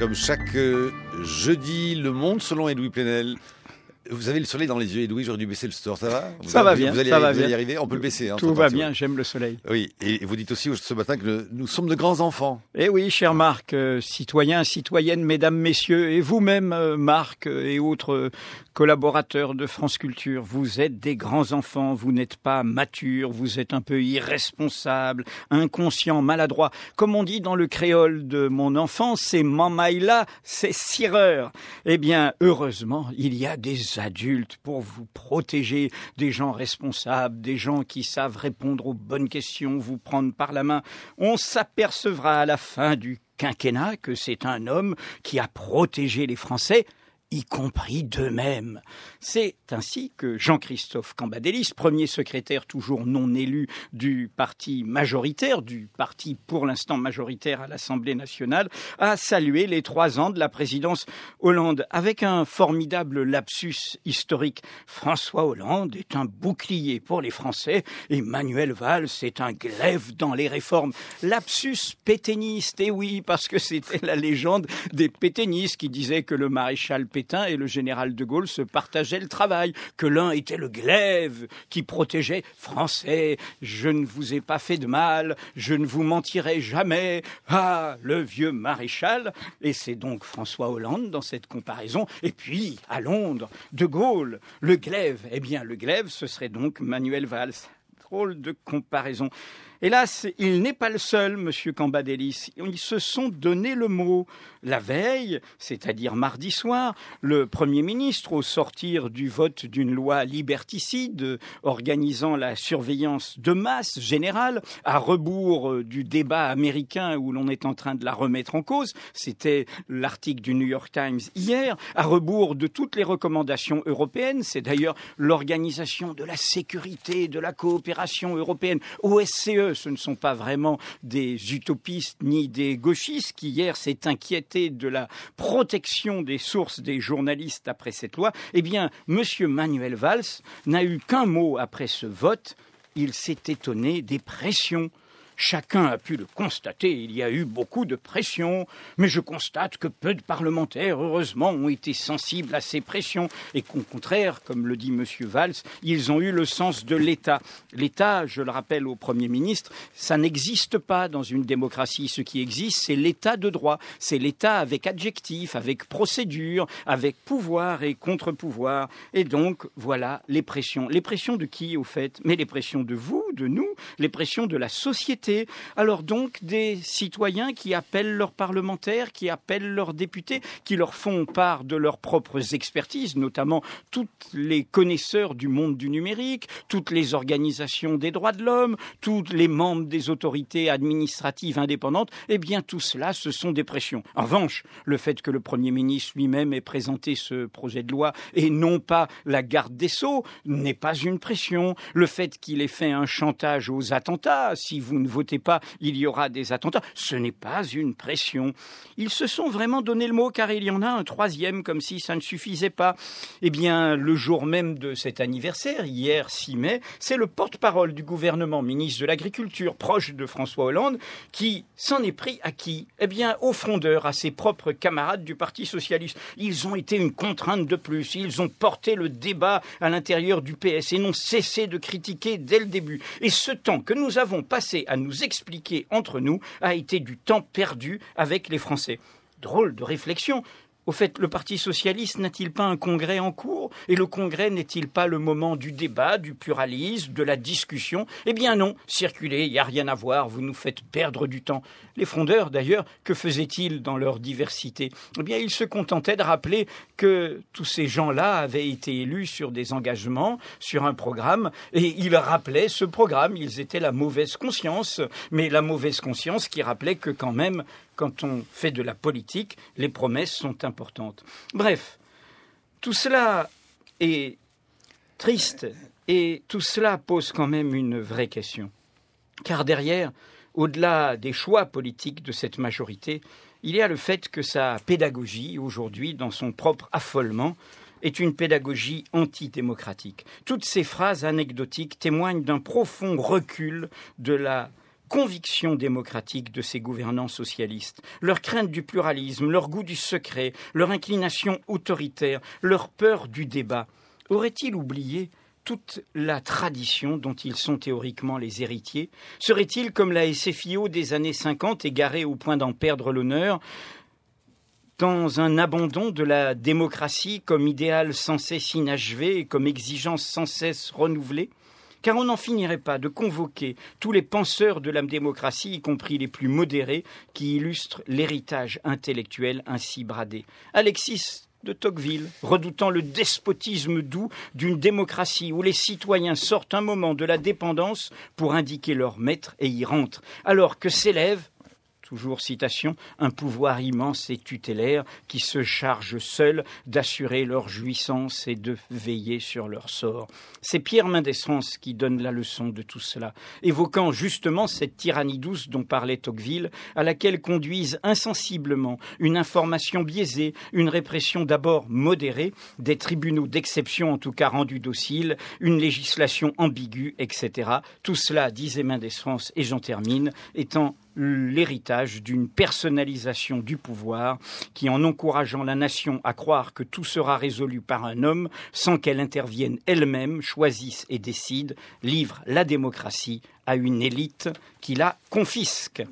Comme chaque euh, jeudi, Le Monde selon Edoui Plenel. Vous avez le soleil dans les yeux, Edoui, j'aurais dû baisser le store, ça va Ça va bien, Vous allez, ça va allez y bien. arriver On peut le baisser. hein, Tout va bien, j'aime le soleil. Oui, et vous dites aussi ce matin que nous sommes de grands enfants. Eh oui, cher Marc, euh, citoyens, citoyennes, mesdames, messieurs, et vous-même, euh, Marc, euh, et autres collaborateurs de France Culture, vous êtes des grands enfants, vous n'êtes pas matures, vous êtes un peu irresponsables, inconscients, maladroits. Comme on dit dans le créole de mon enfance, c'est mamaïla, c'est sireur. Eh bien, heureusement, il y a des pour vous protéger, des gens responsables, des gens qui savent répondre aux bonnes questions, vous prendre par la main. On s'apercevra à la fin du quinquennat que c'est un homme qui a protégé les Français y compris d'eux-mêmes. C'est ainsi que Jean-Christophe Cambadélis, premier secrétaire toujours non élu du parti majoritaire, du parti pour l'instant majoritaire à l'Assemblée nationale, a salué les trois ans de la présidence Hollande avec un formidable lapsus historique. François Hollande est un bouclier pour les Français et Manuel Valls est un glaive dans les réformes. Lapsus pétainiste, et oui, parce que c'était la légende des pétainistes qui disaient que le maréchal et le général de Gaulle se partageaient le travail, que l'un était le glaive qui protégeait Français. Je ne vous ai pas fait de mal, je ne vous mentirai jamais. Ah, le vieux maréchal. Et c'est donc François Hollande dans cette comparaison. Et puis, à Londres, de Gaulle, le glaive. Eh bien, le glaive, ce serait donc Manuel Valls. Drôle de comparaison. Hélas, il n'est pas le seul, Monsieur Cambadélis. Ils se sont donné le mot. La veille, c'est-à-dire mardi soir, le Premier ministre, au sortir du vote d'une loi liberticide organisant la surveillance de masse générale, à rebours euh, du débat américain où l'on est en train de la remettre en cause, c'était l'article du New York Times hier, à rebours de toutes les recommandations européennes, c'est d'ailleurs l'organisation de la sécurité, de la coopération européenne, OSCE, ce ne sont pas vraiment des utopistes ni des gauchistes qui hier s'est inquiété de la protection des sources des journalistes après cette loi, eh bien, Monsieur Manuel Valls n'a eu qu'un mot après ce vote. Il s'est étonné des pressions Chacun a pu le constater, il y a eu beaucoup de pressions, mais je constate que peu de parlementaires, heureusement, ont été sensibles à ces pressions et qu'au contraire, comme le dit M. Valls, ils ont eu le sens de l'État. L'État, je le rappelle au Premier ministre, ça n'existe pas dans une démocratie. Ce qui existe, c'est l'État de droit. C'est l'État avec adjectif, avec procédure, avec pouvoir et contre-pouvoir. Et donc, voilà les pressions. Les pressions de qui, au fait? Mais les pressions de vous, de nous, les pressions de la société. Alors donc, des citoyens qui appellent leurs parlementaires, qui appellent leurs députés, qui leur font part de leurs propres expertises, notamment toutes les connaisseurs du monde du numérique, toutes les organisations des droits de l'homme, tous les membres des autorités administratives indépendantes, eh bien tout cela, ce sont des pressions. En revanche, le fait que le Premier ministre lui-même ait présenté ce projet de loi et non pas la garde des Sceaux n'est pas une pression. Le fait qu'il ait fait un chantage aux attentats, si vous ne votez pas, il y aura des attentats, ce n'est pas une pression. Ils se sont vraiment donné le mot car il y en a un troisième comme si ça ne suffisait pas. Eh bien, le jour même de cet anniversaire, hier 6 mai, c'est le porte-parole du gouvernement, ministre de l'Agriculture, proche de François Hollande, qui s'en est pris à qui? Eh bien, aux frondeurs, à ses propres camarades du Parti socialiste. Ils ont été une contrainte de plus. Ils ont porté le débat à l'intérieur du PS et n'ont cessé de critiquer dès le début. Et ce temps que nous avons passé à nous expliquer entre nous a été du temps perdu avec les Français. Drôle de réflexion. Au fait, le Parti socialiste n'a-t-il pas un congrès en cours? Et le congrès n'est-il pas le moment du débat, du pluralisme, de la discussion? Eh bien non, circulez, il n'y a rien à voir, vous nous faites perdre du temps. Les frondeurs, d'ailleurs, que faisaient-ils dans leur diversité? Eh bien, ils se contentaient de rappeler que tous ces gens-là avaient été élus sur des engagements, sur un programme, et ils rappelaient ce programme. Ils étaient la mauvaise conscience, mais la mauvaise conscience qui rappelait que quand même, quand on fait de la politique, les promesses sont importantes. Bref, tout cela est triste et tout cela pose quand même une vraie question. Car derrière, au-delà des choix politiques de cette majorité, il y a le fait que sa pédagogie, aujourd'hui, dans son propre affolement, est une pédagogie antidémocratique. Toutes ces phrases anecdotiques témoignent d'un profond recul de la conviction démocratique de ces gouvernants socialistes, leur crainte du pluralisme, leur goût du secret, leur inclination autoritaire, leur peur du débat, auraient-ils oublié toute la tradition dont ils sont théoriquement les héritiers? Serait-il comme la SFIO des années 50 égarée au point d'en perdre l'honneur dans un abandon de la démocratie comme idéal sans cesse inachevé et comme exigence sans cesse renouvelée? Car on n'en finirait pas de convoquer tous les penseurs de la démocratie, y compris les plus modérés, qui illustrent l'héritage intellectuel ainsi bradé. Alexis de Tocqueville, redoutant le despotisme doux d'une démocratie où les citoyens sortent un moment de la dépendance pour indiquer leur maître et y rentrent, alors que s'élève toujours citation, un pouvoir immense et tutélaire qui se charge seul d'assurer leur jouissance et de veiller sur leur sort. C'est Pierre Mendès France qui donne la leçon de tout cela, évoquant justement cette tyrannie douce dont parlait Tocqueville, à laquelle conduisent insensiblement une information biaisée, une répression d'abord modérée, des tribunaux d'exception en tout cas rendus dociles, une législation ambiguë, etc. Tout cela, disait Mendès France, et j'en termine, étant l'héritage d'une personnalisation du pouvoir qui, en encourageant la nation à croire que tout sera résolu par un homme sans qu'elle intervienne elle-même, choisisse et décide, livre la démocratie à une élite qui la confisque.